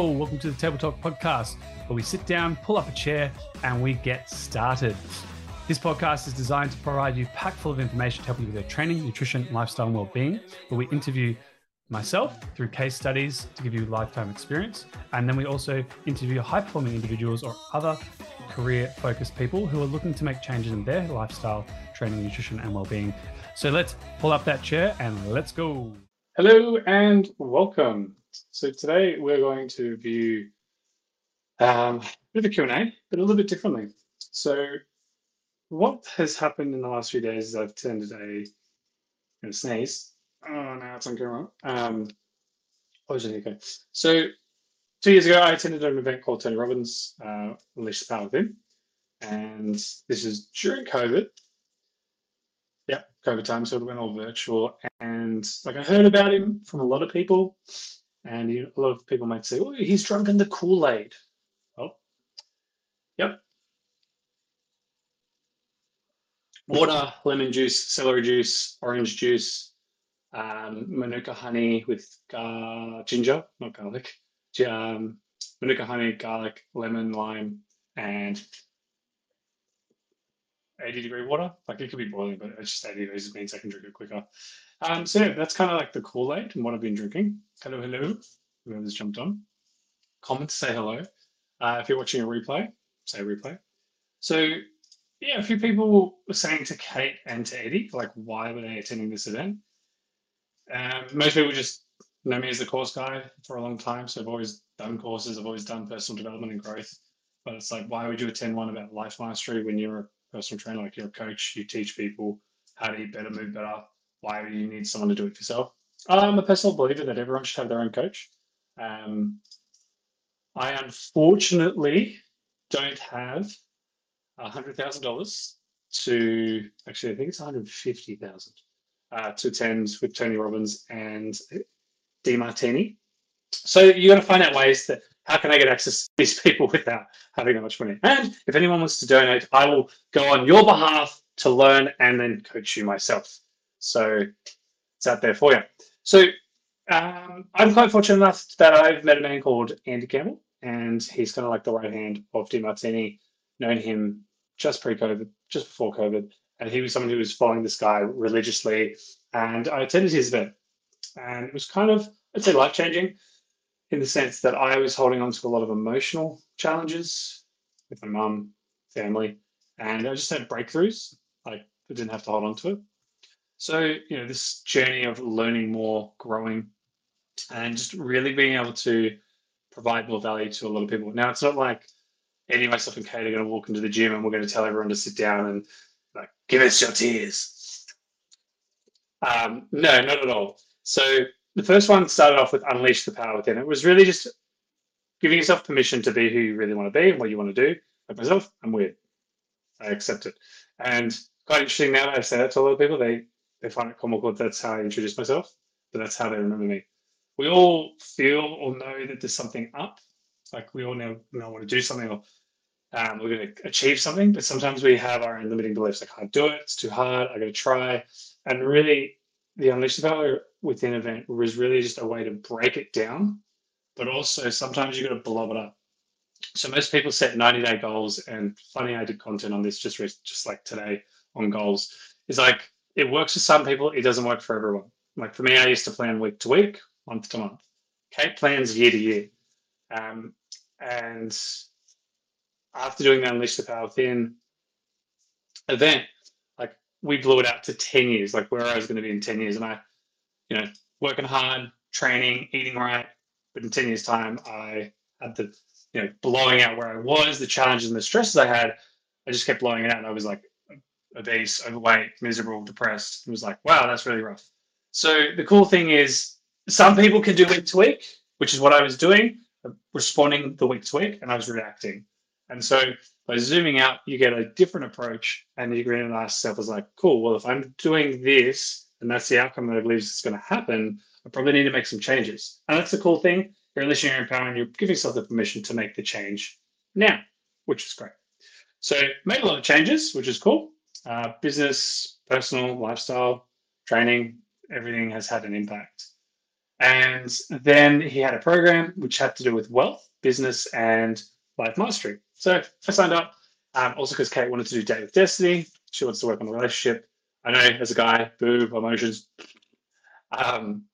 Welcome to the Table Talk podcast, where we sit down, pull up a chair, and we get started. This podcast is designed to provide you packed full of information to help you with your training, nutrition, lifestyle, and well-being. Where we interview myself through case studies to give you lifetime experience, and then we also interview high-performing individuals or other career-focused people who are looking to make changes in their lifestyle, training, nutrition, and well-being. So let's pull up that chair and let's go. Hello and welcome. So today we're going to view um, a bit of a Q&A, but a little bit differently. So what has happened in the last few days is I've attended a, a sneeze. Oh, now it's on camera. Um, okay. So two years ago, I attended an event called Tony Robbins, uh, Unleash the Power Within. And this is during COVID. Yeah, COVID time, so it went all virtual. And like I heard about him from a lot of people. And you, a lot of people might say, oh, he's drunken the Kool Aid. Oh, yep. Water, lemon juice, celery juice, orange juice, um, manuka honey with gar- ginger, not garlic, um, manuka honey, garlic, lemon, lime, and 80 degree water. Like it could be boiling, but it's just 80 degrees It means I can drink it quicker. Um, so yeah, that's kind of like the Kool-Aid and what I've been drinking. Hello, hello, whoever's jumped on. Comment, say hello. Uh, if you're watching a replay, say replay. So yeah, a few people were saying to Kate and to Eddie, like, why were they attending this event? Um, most people just know me as the course guy for a long time, so I've always done courses, I've always done personal development and growth. But it's like, why would you attend one about life mastery when you're personal trainer, like you're a coach, you teach people how to eat better, move better. Why do you need someone to do it yourself? I'm a personal believer that everyone should have their own coach. Um, I unfortunately don't have hundred thousand dollars to actually I think it's one hundred fifty thousand uh, to attend with Tony Robbins and Demartini. So you got to find out ways that how can I get access to these people without having that much money? And if anyone wants to donate, I will go on your behalf to learn and then coach you myself. So it's out there for you. So um, I'm quite fortunate enough that I've met a man called Andy Campbell, and he's kind of like the right hand of Demartini. Known him just pre-COVID, just before COVID, and he was someone who was following this guy religiously. And I attended his event, and it was kind of, I'd say, life changing in the sense that I was holding on to a lot of emotional challenges with my mum, family, and I just had breakthroughs. I didn't have to hold on to it. So, you know, this journey of learning more, growing, and just really being able to provide more value to a lot of people. Now, it's not like Eddie, myself, and Kate are going to walk into the gym and we're going to tell everyone to sit down and like, give us your tears. Um, no, not at all. So the first one started off with unleash the power within. It was really just giving yourself permission to be who you really want to be and what you want to do. Like myself, I'm weird. I accept it. And quite interesting now that I say that to a lot of people, they, they find it comical that that's how I introduce myself, but that's how they remember me. We all feel or know that there's something up. Like we all know, know want to do something or um, we're going to achieve something, but sometimes we have our own limiting beliefs. I can't do it. It's too hard. I got to try. And really, the Unleash the Power within event was really just a way to break it down, but also sometimes you've got to blow it up. So most people set 90 day goals, and funny, I did content on this just just like today on goals. Is like it works for some people, it doesn't work for everyone. Like for me, I used to plan week to week, month to month. Kate plans year to year, um, and after doing the Unleash the Power Within event, like we blew it out to 10 years, like where I was going to be in 10 years. And I you know, working hard, training, eating right. But in 10 years' time, I had the, you know, blowing out where I was, the challenges and the stresses I had, I just kept blowing it out. And I was like obese, overweight, miserable, depressed. It was like, wow, that's really rough. So the cool thing is some people can do week to week, which is what I was doing, uh, responding the week to week, and I was reacting. And so by zooming out, you get a different approach and you can ask yourself, was like, cool, well, if I'm doing this and that's the outcome that I believe is going to happen, I probably need to make some changes. And that's the cool thing. You're unleashing your and you're giving yourself the permission to make the change now, which is great. So made a lot of changes, which is cool. Uh, business, personal, lifestyle, training, everything has had an impact. And then he had a program which had to do with wealth, business, and life mastery. So I signed up. Um, also, because Kate wanted to do Date with Destiny, she wants to work on the relationship. I know as a guy, boo, emotions. Um,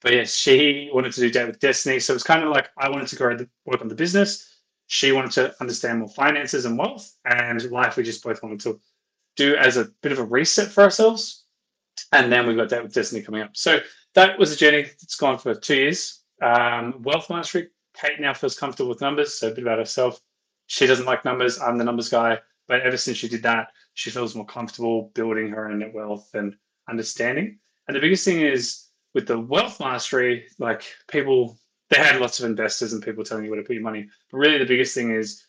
but yes, she wanted to do Date with Destiny. So it's kind of like I wanted to go work on the business. She wanted to understand more finances and wealth, and life we just both wanted to do as a bit of a reset for ourselves. And then we've got Date with Destiny coming up. So that was a journey that's gone for two years. Um, wealth mastery. Kate now feels comfortable with numbers, so a bit about herself. She doesn't like numbers. I'm the numbers guy. But ever since she did that, she feels more comfortable building her own net wealth and understanding. And the biggest thing is with the wealth mastery, like people, they had lots of investors and people telling you where to put your money. But really, the biggest thing is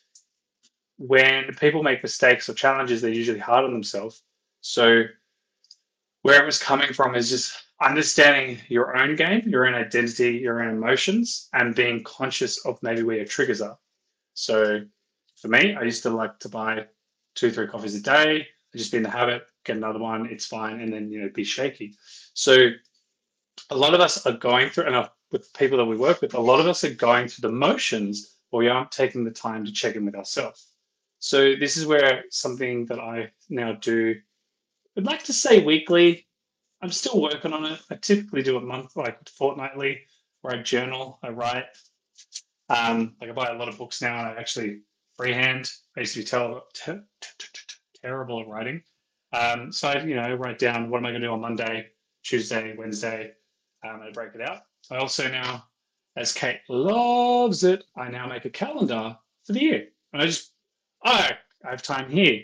when people make mistakes or challenges, they're usually hard on themselves. So where it was coming from is just understanding your own game, your own identity, your own emotions, and being conscious of maybe where your triggers are. So for me, I used to like to buy two, three coffees a day. Just be in the habit, get another one, it's fine, and then you know be shaky. So a lot of us are going through, and with people that we work with, a lot of us are going through the motions, but we aren't taking the time to check in with ourselves. So this is where something that I now do. I'd like to say weekly. I'm still working on it. I typically do it month, like fortnightly, where I journal, I write. Um, like I buy a lot of books now, and I actually freehand. I used to be ter- terrible at writing. Um, so I, you know, write down what am I going to do on Monday, Tuesday, Wednesday, um, I break it out. I also now, as Kate loves it, I now make a calendar for the year. And I just, oh, I have time here.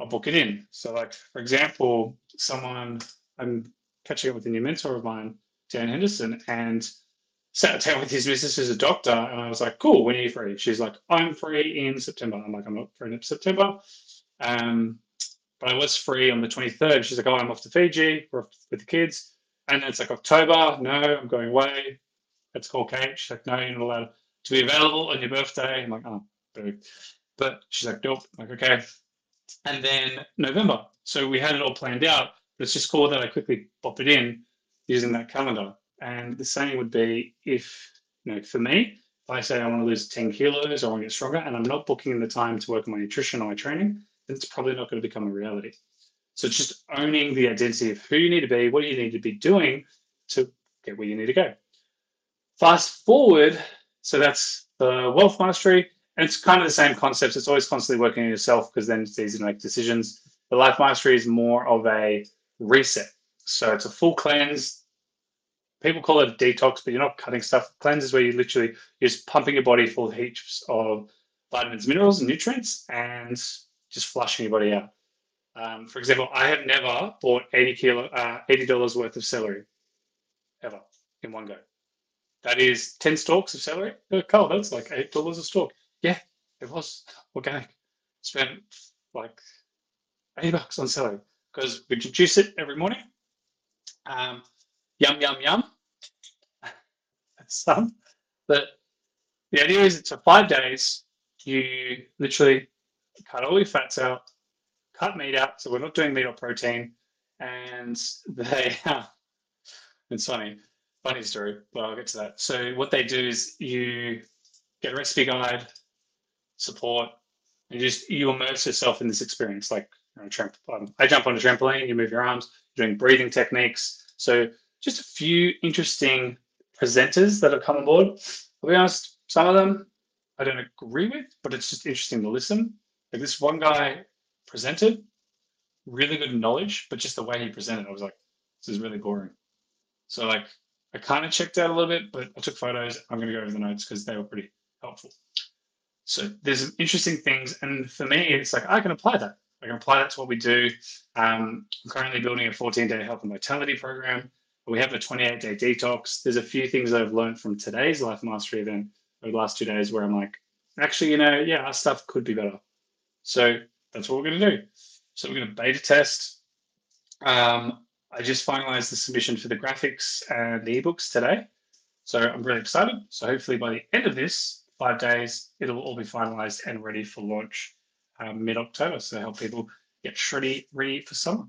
I'll book it in. So, like for example, someone I'm catching up with a new mentor of mine, Dan Henderson, and sat down with his missus who's a doctor, and I was like, "Cool, when are you free?" She's like, "I'm free in September." I'm like, "I'm not free in September." Um, but I was free on the 23rd. She's like, "Oh, I'm off to Fiji We're off with the kids." And then it's like October. No, I'm going away. Let's call Kate. She's like, no, you're not allowed to be available on your birthday. I'm like, oh, boo. But she's like, nope. I'm like, okay. And then November. So we had it all planned out, but it's just cool that I quickly pop it in using that calendar. And the same would be if, you know, for me, if I say I want to lose 10 kilos or I want to get stronger and I'm not booking in the time to work on my nutrition or my training, then it's probably not going to become a reality. So just owning the identity of who you need to be, what you need to be doing to get where you need to go. Fast forward, so that's the wealth mastery, and it's kind of the same concepts. It's always constantly working on yourself because then it's easy to make decisions. The life mastery is more of a reset. So it's a full cleanse. People call it a detox, but you're not cutting stuff. Cleanse is where you literally you're just pumping your body full of heaps of vitamins, minerals, and nutrients, and just flushing your body out. Um, for example, I have never bought 80 kilo, uh, $80 worth of celery ever in one go. That is 10 stalks of celery. Oh, Karl, that's like $8 a stalk. Yeah, it was organic. Spent like 80 bucks on celery because we juice it every morning. Um, yum, yum, yum. That's some. But the idea is it's for five days. You literally cut all your fats out, cut meat out, so we're not doing meat or protein. And they, it's funny, funny story, but I'll get to that. So what they do is you get a recipe guide, support, and you just you immerse yourself in this experience. Like you know, tramp, um, I jump on a trampoline, you move your arms, you're doing breathing techniques. So just a few interesting presenters that have come on board. I'll be honest, some of them I don't agree with, but it's just interesting to listen. Like this one guy presented, really good knowledge, but just the way he presented, I was like, this is really boring. So like I kind of checked out a little bit, but I took photos. I'm going to go over the notes because they were pretty helpful. So there's some interesting things, and for me, it's like I can apply that. I can apply that to what we do. Um, I'm currently building a 14-day health and vitality program. We have a 28-day detox. There's a few things I've learned from today's life mastery event over the last two days where I'm like, actually, you know, yeah, our stuff could be better. So that's what we're going to do. So we're going to beta test. Um, I just finalized the submission for the graphics and the ebooks today. So I'm really excited. So hopefully by the end of this five days, it'll all be finalized and ready for launch um, mid-October. So help people get ready, ready for summer.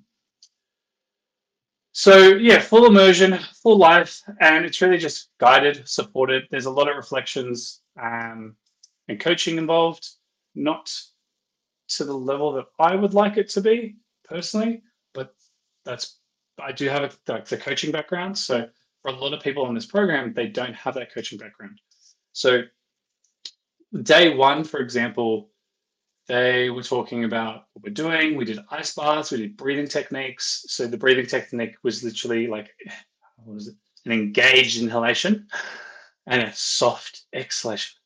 So yeah, full immersion, full life, and it's really just guided, supported. There's a lot of reflections um, and coaching involved, not to the level that I would like it to be personally, but that's I do have a, like the coaching background. So for a lot of people in this program, they don't have that coaching background. So day one, for example, they were talking about what we're doing. We did ice baths, we did breathing techniques. So the breathing technique was literally like, was it? An engaged inhalation and a soft exhalation.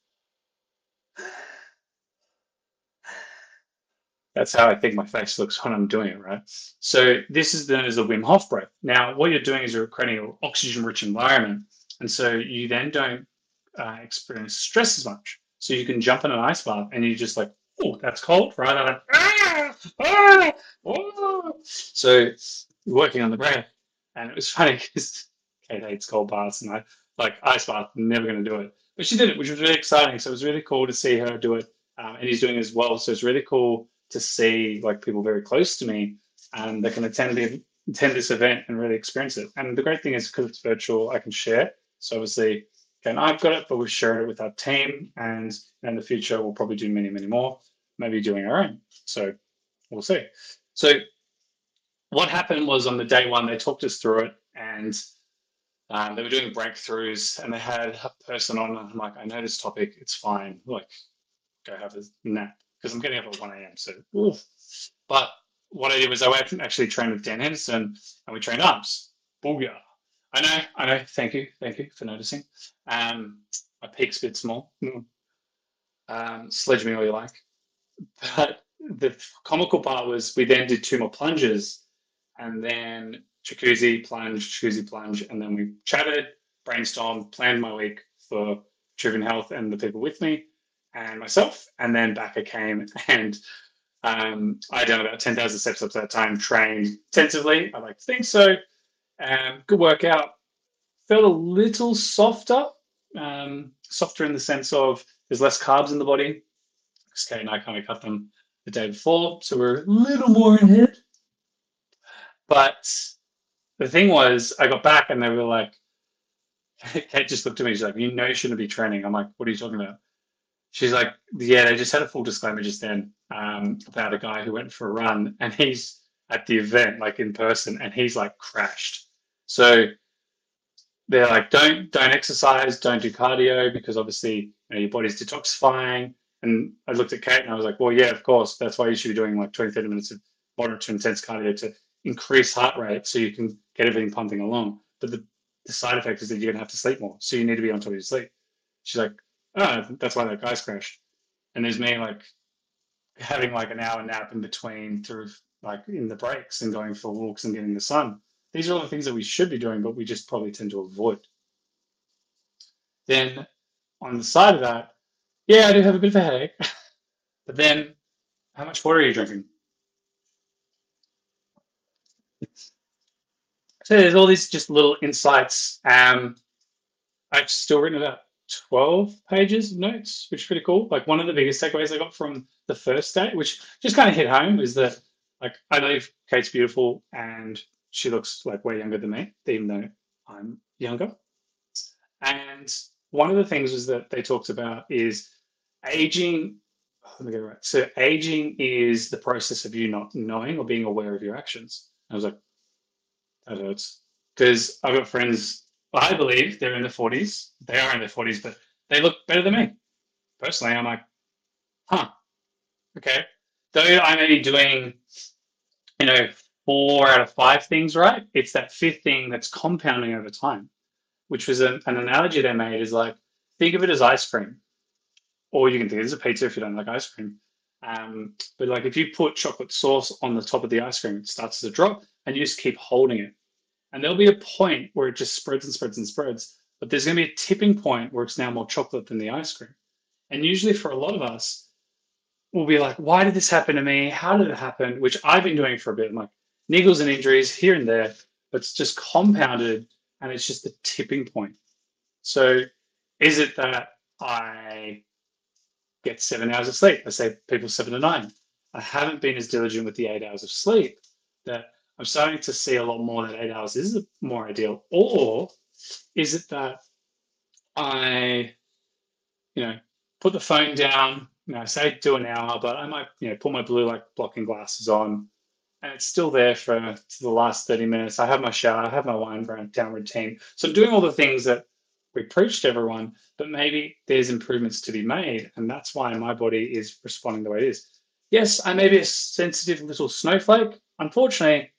That's how I think my face looks when I'm doing it, right? So this is known as the Wim Hof breath. Now, what you're doing is you're creating an oxygen-rich environment, and so you then don't uh, experience stress as much. So you can jump in an ice bath and you just like oh, that's cold, right? I'm like, ah, ah, oh. So working on the breath, and it was funny because Kate hates cold baths, and I like ice bath, never going to do it. But she did it, which was really exciting. So it was really cool to see her do it, um, and he's doing it as well. So it's really cool to see like people very close to me and they can attend the attend this event and really experience it. And the great thing is because it's virtual, I can share. So obviously and I've got it, but we've shared it with our team. And in the future, we'll probably do many, many more, maybe doing our own. So we'll see. So what happened was on the day one, they talked us through it and um, they were doing breakthroughs and they had a person on. I'm like, I know this topic, it's fine. Like, go have a nap because I'm getting up at 1 a.m. So, oof. but what I did was I went and actually trained with Dan Henderson and we trained arms. Booyah. I know, I know. Thank you, thank you for noticing. Um, my peak's a bit small. Mm. Um, sledge me all you like. But the comical part was we then did two more plunges, and then jacuzzi plunge, jacuzzi plunge, and then we chatted, brainstormed, planned my week for Trivian Health and the people with me and myself, and then back I came and um, I done about ten thousand steps up to that time, trained intensively. I like to think so. Um, good workout. Felt a little softer, um, softer in the sense of there's less carbs in the body. Because Kate and I kind of cut them the day before, so we're a little more ahead. But the thing was, I got back and they were like, Kate just looked at me. She's like, "You know, you shouldn't be training." I'm like, "What are you talking about?" She's like, "Yeah, they just had a full disclaimer just then um, about a guy who went for a run, and he's at the event, like in person, and he's like crashed. So they're like, don't don't exercise, don't do cardio because obviously you know, your body's detoxifying. And I looked at Kate and I was like, well, yeah, of course, that's why you should be doing like 20, 30 minutes of moderate to intense cardio to increase heart rate so you can get everything pumping along. But the, the side effect is that you're gonna have to sleep more. So you need to be on top of your sleep. She's like, oh, that's why that guy's crashed. And there's me like having like an hour nap in between through like in the breaks and going for walks and getting the sun. These are all the things that we should be doing, but we just probably tend to avoid. Then on the side of that, yeah, I do have a bit of a headache. but then how much water are you drinking? So there's all these just little insights. Um, I've still written about 12 pages of notes, which is pretty cool. Like one of the biggest takeaways I got from the first day, which just kind of hit home, is that like I believe Kate's beautiful and she looks like way younger than me, even though I'm younger. And one of the things was that they talked about is aging. Oh, let me get it right. So aging is the process of you not knowing or being aware of your actions. I was like, that hurts. Because I've got friends, I believe they're in their 40s. They are in their 40s, but they look better than me. Personally, I'm like, huh, okay. Though I may be doing you know, four out of five things right, it's that fifth thing that's compounding over time, which was an, an analogy they made is like, think of it as ice cream. Or you can think of it as a pizza if you don't like ice cream. Um, but like if you put chocolate sauce on the top of the ice cream, it starts as a drop and you just keep holding it. And there'll be a point where it just spreads and spreads and spreads. But there's going to be a tipping point where it's now more chocolate than the ice cream. And usually for a lot of us, we'll be like, why did this happen to me? How did it happen? Which I've been doing for a bit. I'm like niggles and injuries here and there, but it's just compounded and it's just the tipping point. So is it that I get seven hours of sleep? I say people seven to nine. I haven't been as diligent with the eight hours of sleep that I'm starting to see a lot more that eight hours is more ideal. Or is it that I, you know, put the phone down, you know, say do an hour, but I might, you know, put my blue light blocking glasses on and it's still there for the last 30 minutes. I have my shower, I have my wind down routine. So I'm doing all the things that we preach to everyone, but maybe there's improvements to be made. And that's why my body is responding the way it is. Yes, I may be a sensitive little snowflake. Unfortunately,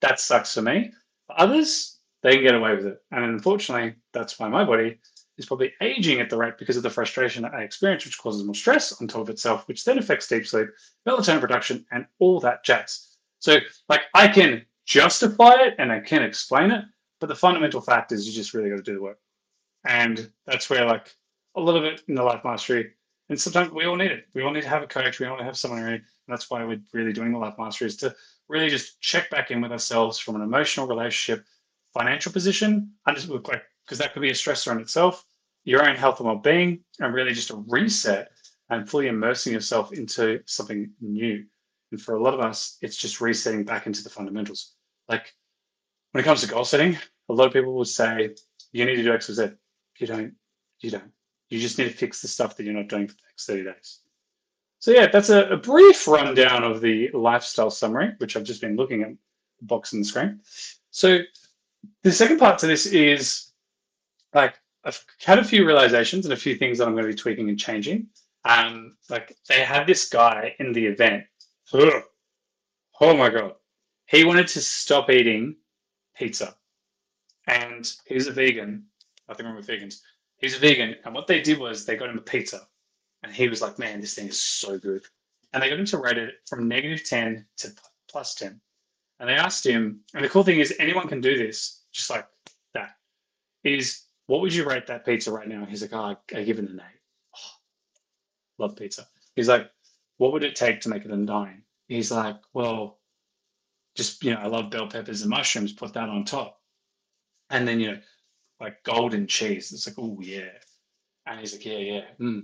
that sucks for me. For others, they can get away with it. And unfortunately, that's why my body is probably aging at the rate because of the frustration that I experience, which causes more stress on top of itself, which then affects deep sleep, melatonin production, and all that jazz. So, like, I can justify it and I can explain it, but the fundamental fact is you just really got to do the work. And that's where, like, a little bit in the life mastery, and sometimes we all need it. We all need to have a coach. We all have someone around. And that's why we're really doing the life mastery is to really just check back in with ourselves from an emotional relationship, financial position, look like because that could be a stressor in itself, your own health and well-being, and really just a reset and fully immersing yourself into something new. And for a lot of us, it's just resetting back into the fundamentals. Like when it comes to goal setting, a lot of people will say, you need to do X, Y, Z. You don't, you don't. You just need to fix the stuff that you're not doing for the next 30 days. So yeah, that's a, a brief rundown of the lifestyle summary, which I've just been looking at the box on the screen. So the second part to this is like I've had a few realizations and a few things that I'm going to be tweaking and changing. Um, like they had this guy in the event. Ugh, oh my god, he wanted to stop eating pizza, and he's a vegan. Nothing wrong with vegans. He's a vegan, and what they did was they got him a pizza, and he was like, "Man, this thing is so good." And they got him to rate it from negative ten to plus ten. And they asked him, and the cool thing is anyone can do this, just like that. Is what would you rate that pizza right now? He's like, oh, I give it an eight. Oh, love pizza. He's like, what would it take to make it nine? He's like, well, just, you know, I love bell peppers and mushrooms, put that on top. And then, you know, like golden cheese. It's like, oh, yeah. And he's like, yeah, yeah. Mm,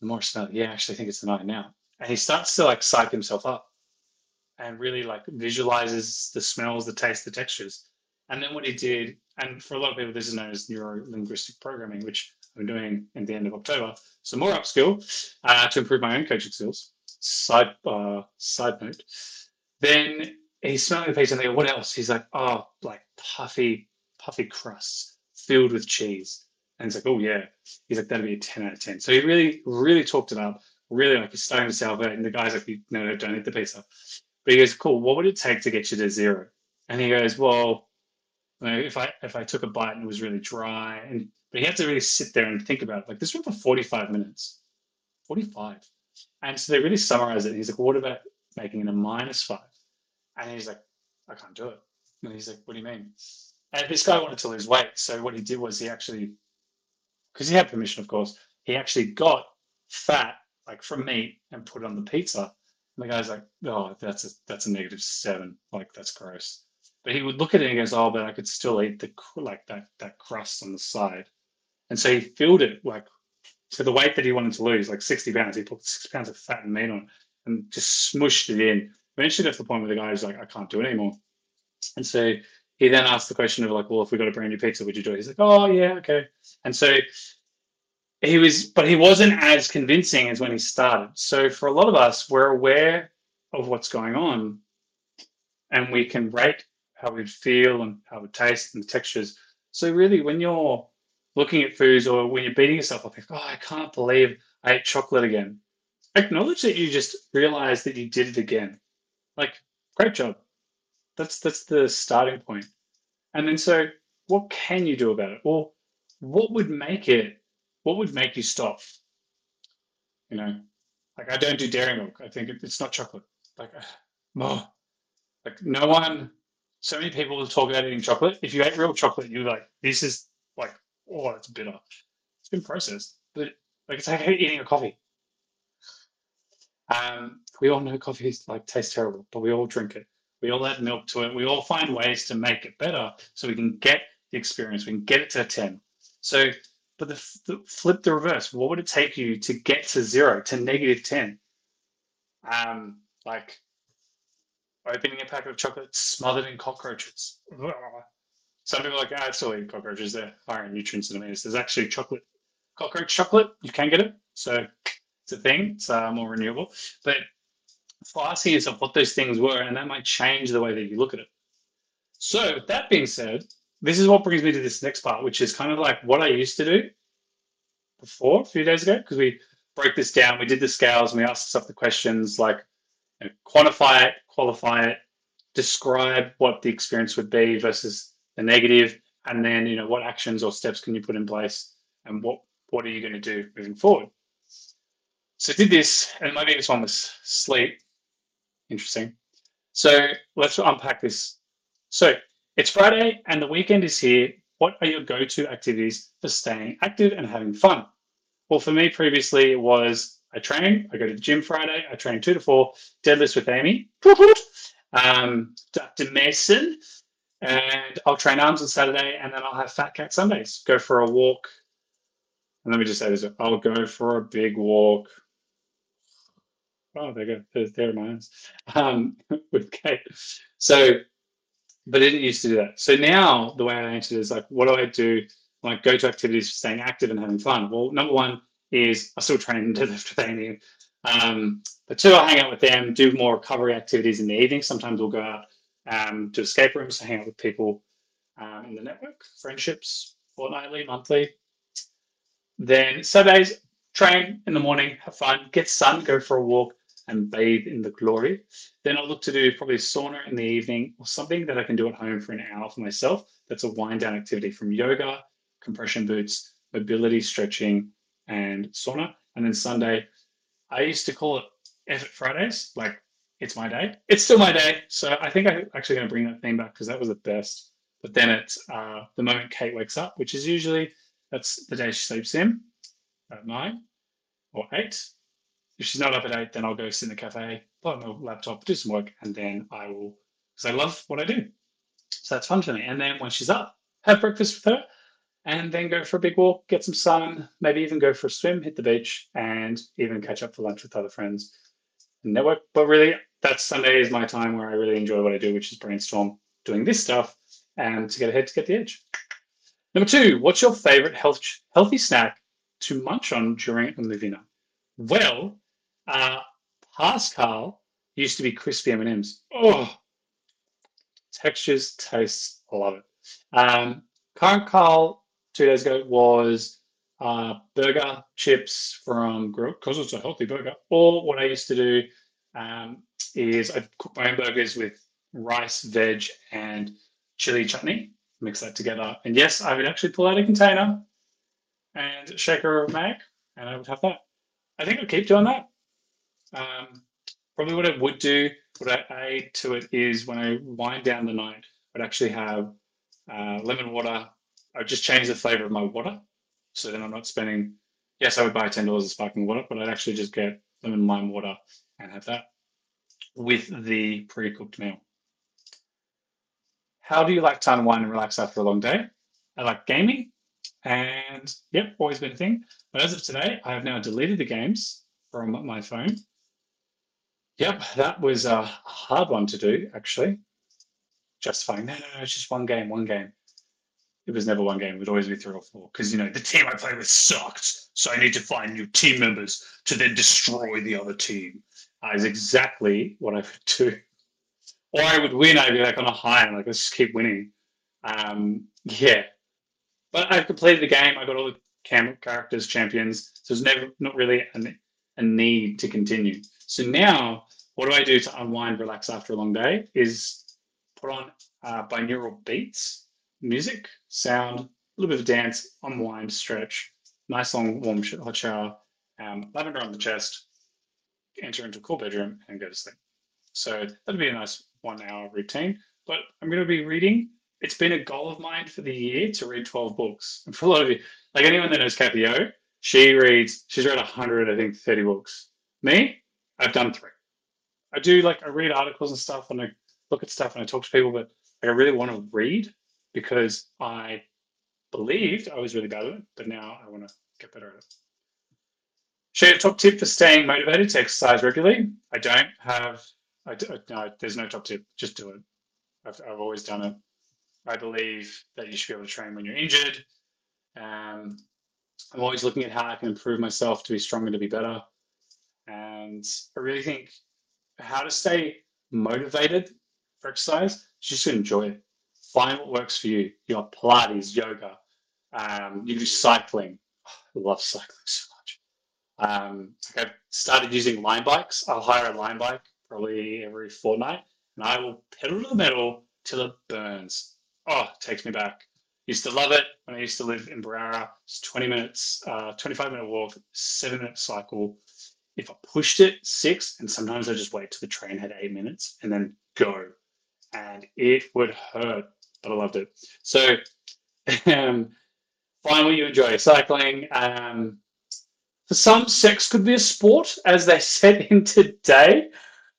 the more I smell it, yeah, actually, I think it's nine now. And he starts to like psych himself up and really like visualizes the smells, the taste, the textures. And then what he did, and for a lot of people, this is known as neuro linguistic programming, which I'm doing at the end of October. So more upskill uh, to improve my own coaching skills. Side uh, side note. Then he's smelling the pizza and they go, what else? He's like, oh, like puffy, puffy crusts filled with cheese. And he's like, oh yeah. He's like, that'd be a 10 out of 10. So he really, really talked it up. Really like he's starting to sell it. And the guy's like, no, no, don't eat the pizza. But he goes, cool, what would it take to get you to zero? And he goes, well, if I if I took a bite and it was really dry, and but he had to really sit there and think about it. Like this went for 45 minutes. 45. And so they really summarize it. He's like, what about making it a minus five? And he's like, I can't do it. And he's like, what do you mean? And this guy wanted to lose weight. So what he did was he actually, because he had permission, of course, he actually got fat like from meat and put it on the pizza And the guy's like, oh, that's a that's a negative seven. Like that's gross. But he would look at it and goes, oh, but I could still eat the like that that crust on the side. And so he filled it like to the weight that he wanted to lose, like 60 pounds. He put six pounds of fat and meat on and just smushed it in. Eventually to the point where the guy was like, I can't do it anymore. And so he then asked the question of like, well, if we got a brand new pizza, would you do it? He's like, oh yeah, okay. And so he was, but he wasn't as convincing as when he started. So for a lot of us, we're aware of what's going on, and we can rate how we feel and how we taste and the textures. So really, when you're looking at foods or when you're beating yourself up, like, oh, I can't believe I ate chocolate again. Acknowledge that you just realized that you did it again. Like, great job. That's that's the starting point. And then so what can you do about it? Well, what would make it what would make you stop? You know, like I don't do dairy milk. I think it's not chocolate. Like, oh, like no one. So many people will talk about eating chocolate. If you ate real chocolate, you're like, this is oh, it's bitter. It's been processed, but like it's like eating a coffee. Um, we all know coffee like tastes terrible, but we all drink it. We all add milk to it. We all find ways to make it better so we can get the experience. We can get it to 10. So but the, the, flip the reverse. What would it take you to get to zero, to negative 10? Um, like, opening a packet of chocolate smothered in cockroaches. Some people are like, ah, I still eat cockroaches. They're higher in nutrients and amino. There's actually chocolate, cockroach chocolate. You can get it. So it's a thing. It's uh, more renewable. But years of what those things were, and that might change the way that you look at it. So, that being said, this is what brings me to this next part, which is kind of like what I used to do before a few days ago, because we broke this down. We did the scales and we asked ourselves the questions like you know, quantify it, qualify it, describe what the experience would be versus the negative, and then you know what actions or steps can you put in place, and what what are you going to do moving forward. So I did this, and my biggest one was sleep. Interesting. So let's unpack this. So it's Friday and the weekend is here. What are your go to activities for staying active and having fun? Well, for me, previously, it was I train, I go to the gym Friday, I train two to four, deadlifts with Amy, um, Dr. Mason, and I'll train arms on Saturday, and then I'll have Fat Cat Sundays. Go for a walk. And let me just say this I'll go for a big walk Oh, there go. There are my arms Um, with Kate. So, but I didn't used to do that. So now the way I answer is like, what do I do? Like go to activities for staying active and having fun. Well, number one is I still train deadlift with Amy. Um, but two, I hang out with them, do more recovery activities in the evening. Sometimes we'll go out um, to escape rooms, hang out with people um, in the network, friendships, fortnightly, monthly. Then Saturdays, train in the morning, have fun, get sun, go for a walk, and bathe in the glory. Then I'll look to do probably sauna in the evening or something that I can do at home for an hour for myself. That's a wind down activity from yoga, compression boots, mobility, stretching, and sauna. And then Sunday, I used to call it Effort Fridays, like it's my day. It's still my day. So I think I'm actually going to bring that theme back because that was the best. But then it's uh, the moment Kate wakes up, which is usually that's the day she sleeps in at nine or eight. If she's not up at eight, then I'll go sit in the cafe, plug my laptop, do some work, and then I will, because I love what I do. So that's fun for me. And then when she's up, have breakfast with her, and then go for a big walk, get some sun, maybe even go for a swim, hit the beach, and even catch up for lunch with other friends network. But really, that Sunday is my time where I really enjoy what I do, which is brainstorm, doing this stuff, and to get ahead to get the edge. Number two, what's your favorite health, healthy snack to munch on during a movie night? Well, uh, past Karl used to be crispy M&Ms. Oh, textures, tastes, I love it. Um, current Karl two days ago was uh, burger chips from because it's a healthy burger. Or what I used to do um, is I cook my own burgers with rice, veg, and chili chutney. Mix that together. And yes, I would actually pull out a container and shaker of mag, and I would have that. I think I'll keep doing that. Um, probably what I would do, what I add to it is when I wind down the night, I'd actually have uh, lemon water. I'd just change the flavor of my water. So then I'm not spending, yes, I would buy $10 of sparkling water, but I'd actually just get lemon lime water and have that with the pre cooked meal. How do you like to unwind and relax after a long day? I like gaming, and yep, always been a thing. But as of today, I have now deleted the games from my phone Yep, that was a hard one to do, actually. Justifying, no, no, no, it's just one game, one game. It was never one game. It would always be three or four. Because, you know, the team I play with sucked. So I need to find new team members to then destroy the other team. That is exactly what I would do. Or I would win. I'd be like on a high and like, let's just keep winning. Um, yeah. But I've completed the game. I got all the cam- characters, champions. So there's never, not really a, a need to continue. So now, what do I do to unwind, relax after a long day? Is put on uh, binaural beats, music, sound, a little bit of dance, unwind, stretch, nice long warm hot shower, um, lavender on the chest, enter into a cool bedroom, and go to sleep. So that'd be a nice one hour routine. But I'm going to be reading. It's been a goal of mine for the year to read 12 books. And for a lot of you, like anyone that knows Capio, she reads, she's read 100, I think, 30 books. Me, I've done three. I do like I read articles and stuff and I look at stuff and I talk to people, but like, I really want to read because I believed I was really bad at it, but now I want to get better at it. Share top tip for staying motivated to exercise regularly. I don't have I, no, there's no top tip. Just do it. I've, I've always done it. I believe that you should be able to train when you're injured. Um, I'm always looking at how I can improve myself to be stronger, to be better. And I really think how to stay motivated for exercise is just to enjoy it. Find what works for you. You got Pilates, yoga, um, you do cycling. I love cycling so. Um, I've started using Lime bikes. I'll hire a Lime bike probably every fortnight, and I will pedal to the metal till it burns. Oh, it takes me back. Used to love it when I used to live in Barara. It's 20 minutes, uh, 25 minute walk, seven minute cycle. If I pushed it, six, and sometimes I just wait till the train had eight minutes and then go. And it would hurt, but I loved it. So um, find what you enjoy. Cycling. Um, for some, sex could be a sport, as they said in today.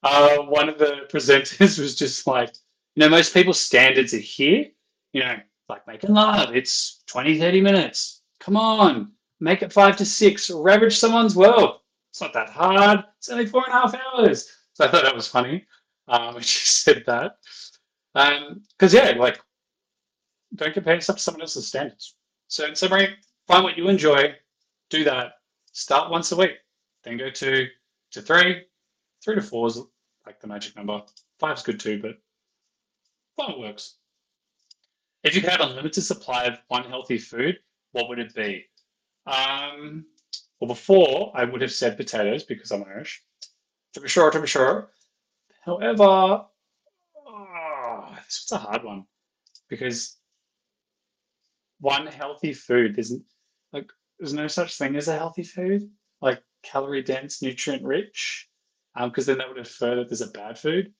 Uh, one of the presenters was just like, you know, most people's standards are here. You know, like making love, it's 20, 30 minutes. Come on, make it five to six. Ravage someone's world. It's not that hard. It's only four and a half hours. So I thought that was funny um, when she said that. Because, um, yeah, like, don't compare yourself to someone else's standards. So, in summary, find what you enjoy, do that, start once a week, then go to, to three, three to four is like the magic number. Five's good too, but five works. If you had unlimited supply of one healthy food, what would it be? Um, well, before I would have said potatoes because I'm Irish. To be sure, to be sure. However, oh, this was a hard one because one healthy food isn't like there's no such thing as a healthy food, like calorie dense, nutrient rich, because um, then that would infer that there's a bad food.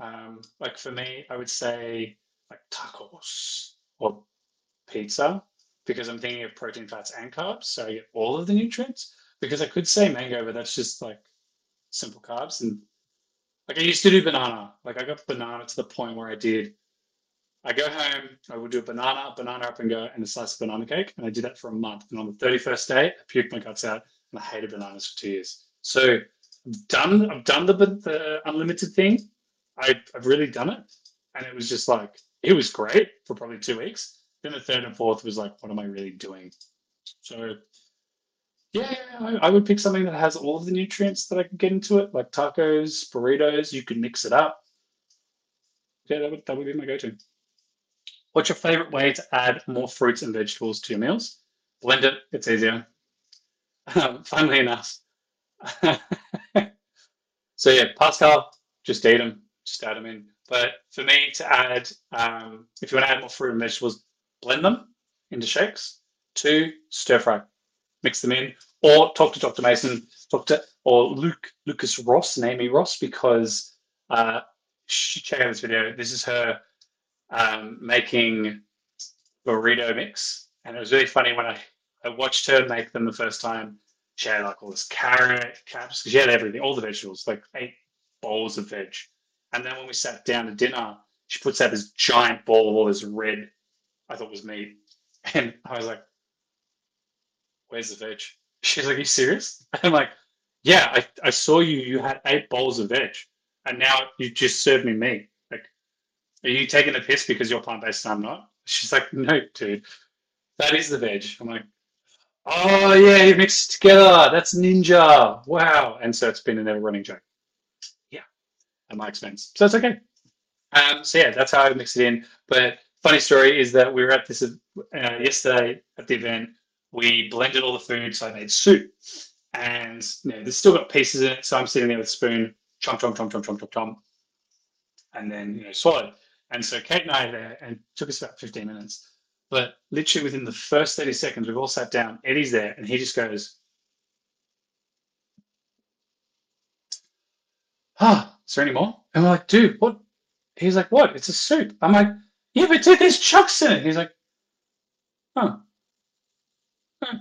Um, like for me, I would say like tacos or pizza because I'm thinking of protein, fats, and carbs. So I get all of the nutrients. Because I could say mango, but that's just like simple carbs. And like I used to do banana. Like I got banana to the point where I did. I go home, I would do a banana, banana up and go, and a slice of banana cake. And I did that for a month. And on the 31st day, I puked my guts out and I hated bananas for two years. So I've done I've done the, the unlimited thing. I, I've really done it. And it was just like it was great for probably two weeks. Then the third and fourth was like, what am I really doing? So yeah, I, would pick something that has all of the nutrients that I could get into it, like tacos, burritos. You could mix it up. Yeah, that would that would be my go-to. What's your favorite way to add more fruits and vegetables to your meals? Blend it. It's easier. Um, funnily enough. so yeah, Pascal, just eat them. Just add them in. But for me to add, um, if you want to add more fruit and vegetables, blend them into shakes. Two, stir fry, mix them in, or talk to Dr. Mason, talk to or Luke Lucas Ross, and Amy Ross, because uh, she check out this video. This is her um, making burrito mix, and it was really funny when I I watched her make them the first time. She had like all this carrot, caps, she had everything, all the vegetables, like eight bowls of veg. And then when we sat down to dinner, she puts out this giant ball of all this red, I thought was meat. And I was like, where's the veg? She's like, are you serious? I'm like, yeah, I, I saw you. You had eight bowls of veg. And now you just served me meat. Are you taking a piss because you're plant based and I'm not? She's like, no, dude, that is the veg. I'm like, oh, yeah, you mixed it together. That's ninja. Wow. And so it's been a never running joke Yeah, at my expense. So it's okay. Um, so yeah, that's how I mix it in. But funny story is that we were at this uh, yesterday at the event. We blended all the food, so I made soup, and you know, there's still got pieces in it. So I'm sitting there with a spoon, chomp, chomp, chomp, chomp, chomp, chomp, chomp, and then you know swallowed. And so Kate and I there, and took us about 15 minutes. But literally within the first 30 seconds, we've all sat down. Eddie's there, and he just goes, "Ah, is there any more? And we're like, dude, what? He's like, what? It's a soup. I'm like, yeah, but dude, there's chunks in it. He's like, huh. huh.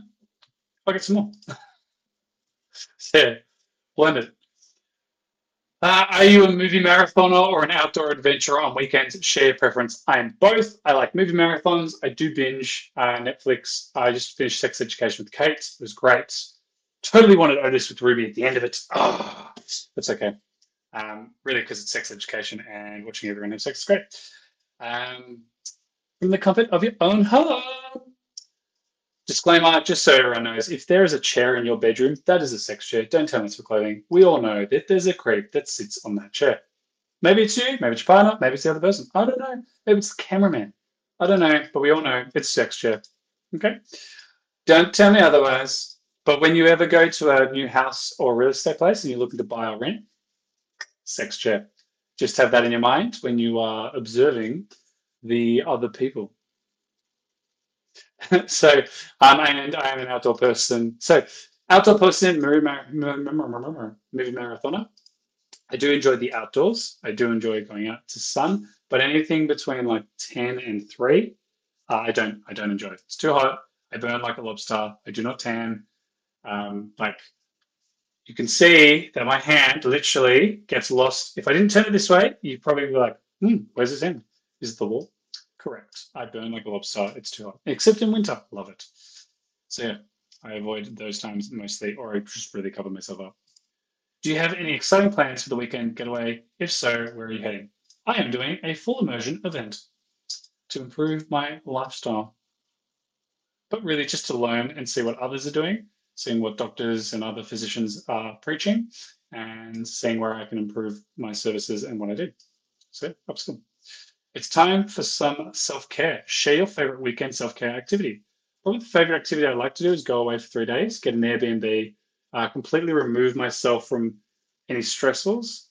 I'll get some more. yeah, blend it. Uh, are you a movie marathoner or an outdoor adventurer on weekends? Share preference. I am both. I like movie marathons. I do binge uh, Netflix. I just finished Sex Education with Kate. It was great. Totally wanted Otis with Ruby at the end of it. Oh, that's okay. Um, really, because it's sex education and watching everyone have sex is great. Um, from the comfort of your own home. Disclaimer, just so everyone knows, if there is a chair in your bedroom, that is a sex chair. Don't tell me it's for clothing. We all know that there's a creep that sits on that chair. Maybe it's you, maybe it's your partner, maybe it's the other person. I don't know. Maybe it's the cameraman. I don't know, but we all know it's sex chair. Okay? Don't tell me otherwise. But when you ever go to a new house or real estate place and you're looking to buy or rent, sex chair. Just have that in your mind when you are observing the other people. so, um, and I am an outdoor person. So, outdoor person, movie, movie marathoner. I do enjoy the outdoors. I do enjoy going out to sun, but anything between like 10 and 3, uh, I don't I don't enjoy. It. It's too hot. I burn like a lobster. I do not tan. Um, like you can see that my hand literally gets lost. If I didn't turn it this way, you'd probably be like, hmm, where's this end? Is it the wall? Correct. I burn like a lobster. It's too hot. Except in winter. Love it. So yeah, I avoid those times mostly, or I just really cover myself up. Do you have any exciting plans for the weekend getaway? If so, where are you heading? I am doing a full immersion event to improve my lifestyle, but really just to learn and see what others are doing, seeing what doctors and other physicians are preaching, and seeing where I can improve my services and what I do. So, upskill. It's time for some self care. Share your favorite weekend self care activity. Probably the favorite activity I like to do is go away for three days, get an Airbnb, uh, completely remove myself from any stressors,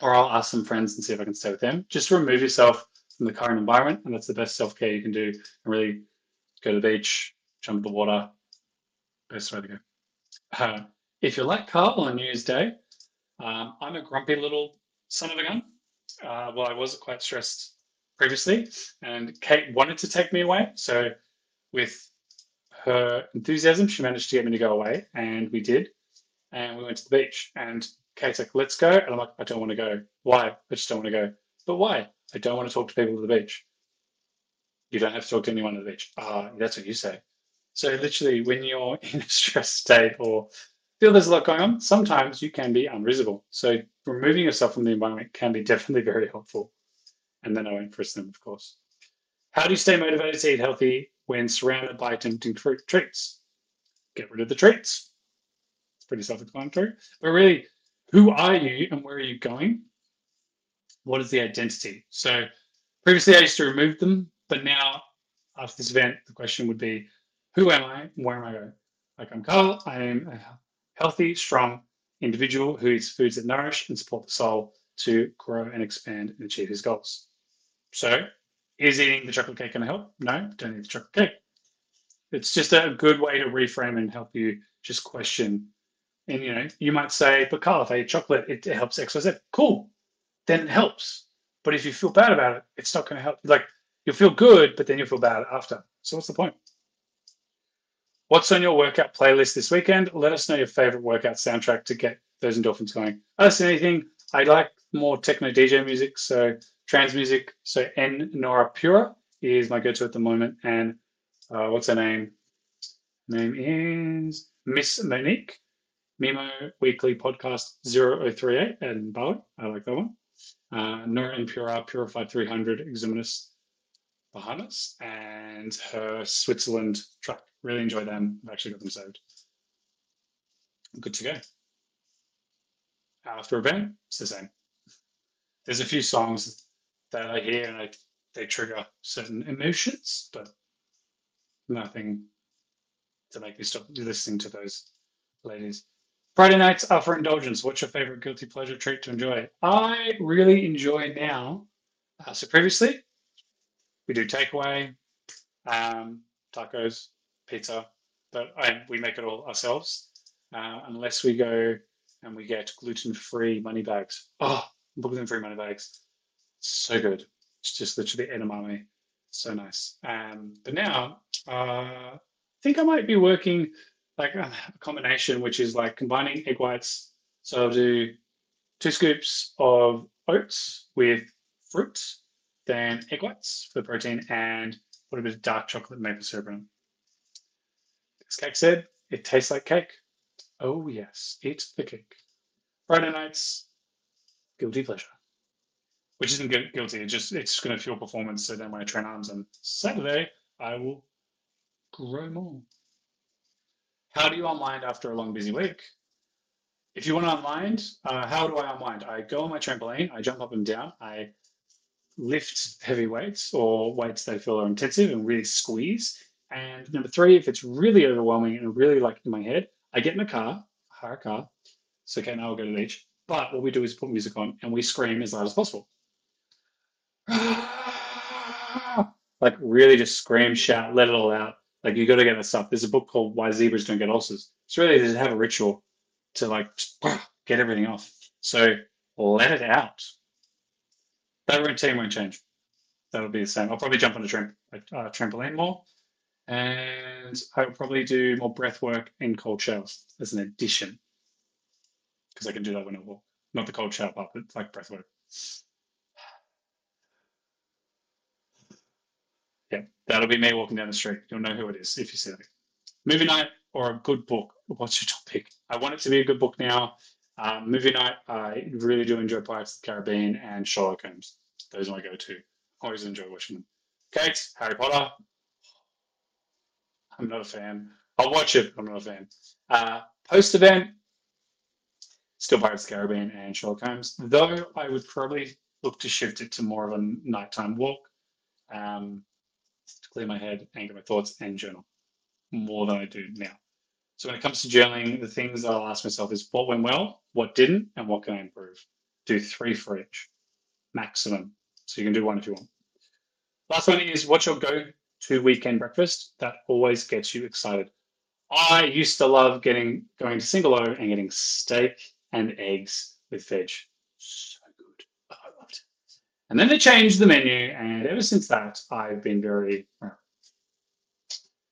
or I'll ask some friends and see if I can stay with them. Just remove yourself from the current environment, and that's the best self care you can do. And really go to the beach, jump in the water. Best way to go. Uh, if you're like Karl on New Year's Day, um, I'm a grumpy little son of a gun. Uh, well, I was quite stressed previously, and Kate wanted to take me away. So, with her enthusiasm, she managed to get me to go away, and we did. And we went to the beach, and Kate's like, "Let's go," and I'm like, "I don't want to go. Why? I just don't want to go. But why? I don't want to talk to people at the beach. You don't have to talk to anyone at the beach. Ah, that's what you say. So literally, when you're in a stressed state or feel there's a lot going on, sometimes you can be unreasonable. So removing yourself from the environment can be definitely very helpful and then I went for them, of course. How do you stay motivated to eat healthy when surrounded by tempting treats? Get rid of the treats. It's pretty self-explanatory. But really, who are you and where are you going? What is the identity? So previously I used to remove them, but now after this event, the question would be, who am I? Where am I going? Like I'm Karl. I am a healthy, strong individual who eats foods that nourish and support the soul to grow and expand and achieve his goals. So, is eating the chocolate cake going to help? No, don't eat the chocolate cake. It's just a good way to reframe and help you just question. And you know, you might say, "But Karl, if I eat chocolate, it, it helps X, Y, Z." Cool, then it helps. But if you feel bad about it, it's not going to help. Like you'll feel good, but then you'll feel bad after. So what's the point? What's on your workout playlist this weekend? Let us know your favorite workout soundtrack to get those endorphins going. Us anything. I like more techno DJ music, so trance music. So N Nora Pura is my go-to at the moment. And uh, what's her name? Name is Miss Monique. Mimo Weekly Podcast 0038 and Bali. I like that one. Uh, Nora En Pure, Purified 300, Exuminous Bahamas, and her Switzerland track. Really enjoy them. I've actually got them saved. good to go. After a band, it's the same. There's a few songs that I hear and I, they trigger certain emotions, but nothing to make me stop listening to those ladies. Friday nights are for indulgence. What's your favorite guilty pleasure treat to enjoy? I really enjoy now. Uh, so previously, we do takeaway, um, tacos, pizza, but I, we make it all ourselves. Uh, unless we go and we get gluten-free money bags. Oh, gluten-free money bags so good. It's just literally edamame. So nice. Um, but now, uh, I think I might be working like a combination, which is like combining egg whites. So I'll do two scoops of oats with fruit, then egg whites for protein, and put a bit of dark chocolate maple syrup in. As Kate said, it tastes like cake. Oh yes, eat the cake. Friday nights, guilty pleasure. Which isn't guilty, it's just it's going to fuel performance. So then when I train arms on Saturday, I will grow more. How do you unwind after a long, busy week? If you want to unwind, uh, how do I unwind? I go on my trampoline, I jump up and down, I lift heavy weights or weights that I feel are intensive and really squeeze. And number three, if it's really overwhelming and really like in my head, I get in a car, hire a car. So okay, now I'll go to the beach. But what we do is put music on and we scream as loud as possible. like really just scream, shout, let it all out. Like you got to get this stuff. There's a book called Why Zebras Don't Get Ulcers. It's really to have a ritual to like get everything off. So let it out. That routine won't change. That'll be the same. I'll probably jump on a tramp- uh, trampoline more, and I'll probably do more breath work in cold showers as an addition because I can do that when I walk. Not the cold shower part, but like breath work. Yeah, that'll be me walking down the street. You'll know who it is if you see it. Movie night or a good book. What's your topic? I want it to be a good book now. Um, movie night, I really do enjoy Pirates of the Caribbean and Sherlock Holmes. Those are my go-to. Always enjoy watching them. Kate's, Harry Potter. I'm not a fan. I'll watch it. I'm not a fan. Uh, Post event, still Pirates of the Caribbean and Sherlock Holmes. Though I would probably look to shift it to more of a nighttime walk um, to clear my head, anchor my thoughts, and journal more than I do now. So when it comes to journaling, the things I'll ask myself is what went well, what didn't, and what can I improve? Do three for each, maximum. So you can do one if you want. Last one is what's your go-to weekend breakfast that always gets you excited? I used to love getting going to Single O and getting steak and eggs with veg. So good. Oh, I loved it. And then they changed the menu, and ever since that, I've been very.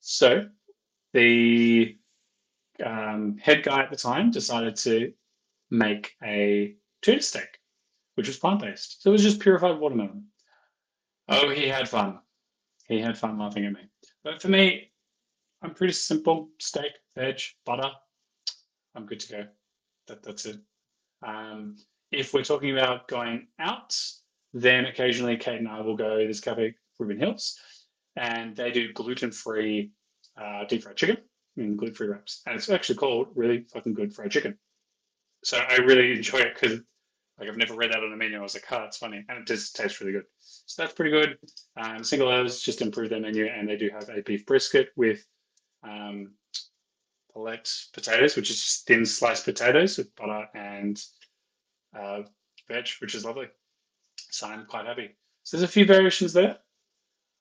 So the um, head guy at the time decided to make a tuna steak, which was plant based. So it was just purified watermelon. Oh, he had fun. He had fun laughing at me. But for me, I'm pretty simple steak, veg, butter. I'm good to go. That, that's it. Um, if we're talking about going out, then occasionally Kate and I will go this cafe, Reuben Hills, and they do gluten free uh, deep fried chicken in gluten-free wraps, and it's actually called really fucking good fried chicken. So I really enjoy it because like I've never read that on the menu. I was like, oh, it's funny, and it just tastes really good. So that's pretty good. Um, Single O's just improved their menu, and they do have a beef brisket with um, palette potatoes, which is thin sliced potatoes with butter and uh, veg, which is lovely. So I'm quite happy. So there's a few variations there.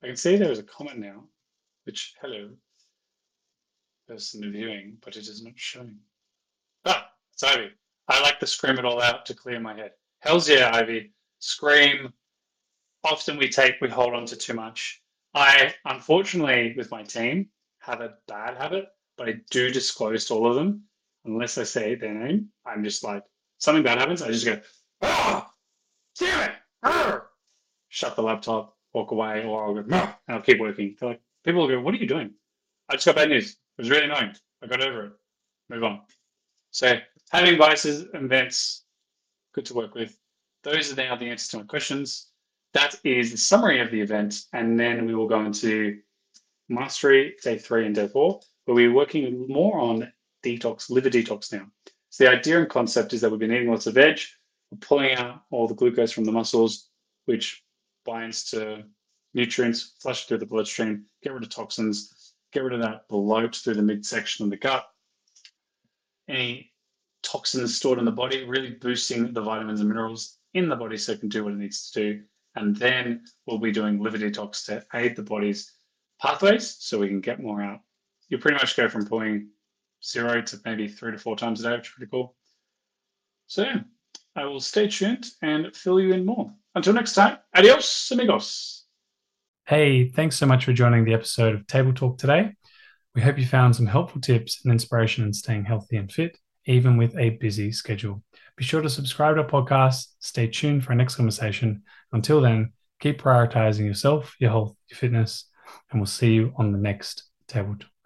I can see there is a comment now, which hello, person viewing, but it is not showing. Ah, it's Ivy. I like to scream it all out to clear my head. Hell's yeah, Ivy. Scream. Often we take, we hold on to too much. I, unfortunately, with my team, have a bad habit, but I do disclose to all of them. Unless I say their name, I'm just like, something bad happens, I just go, ah, damn it, Shut the laptop, walk away, or I'll go, and I'll keep working. They're like, people will go, what are you doing? I just got bad news. It was really annoying. I got over it. Move on. So having biases and vents, good to work with. Those are now the answers to my questions. That is the summary of the event. And then we will go into mastery day three and day four, where we're working more on detox, liver detox now. So the idea and concept is that we've been eating lots of veg, pulling out all the glucose from the muscles, which binds to nutrients, flush through the bloodstream, get rid of toxins, get rid of that bloat through the midsection of the gut. Any toxins stored in the body, really boosting the vitamins and minerals in the body so it can do what it needs to do. And then we'll be doing liver detox to aid the body's pathways so we can get more out. You pretty much go from pulling zero to maybe three to four times a day, which is pretty cool. So yeah, I will stay tuned and fill you in more. Until next time, adios, amigos. Hey, thanks so much for joining the episode of Table Talk today. We hope you found some helpful tips and inspiration in staying healthy and fit, even with a busy schedule. Be sure to subscribe to our podcast. Stay tuned for our next conversation. Until then, keep prioritizing yourself, your health, your fitness, and we'll see you on the next Table Talk.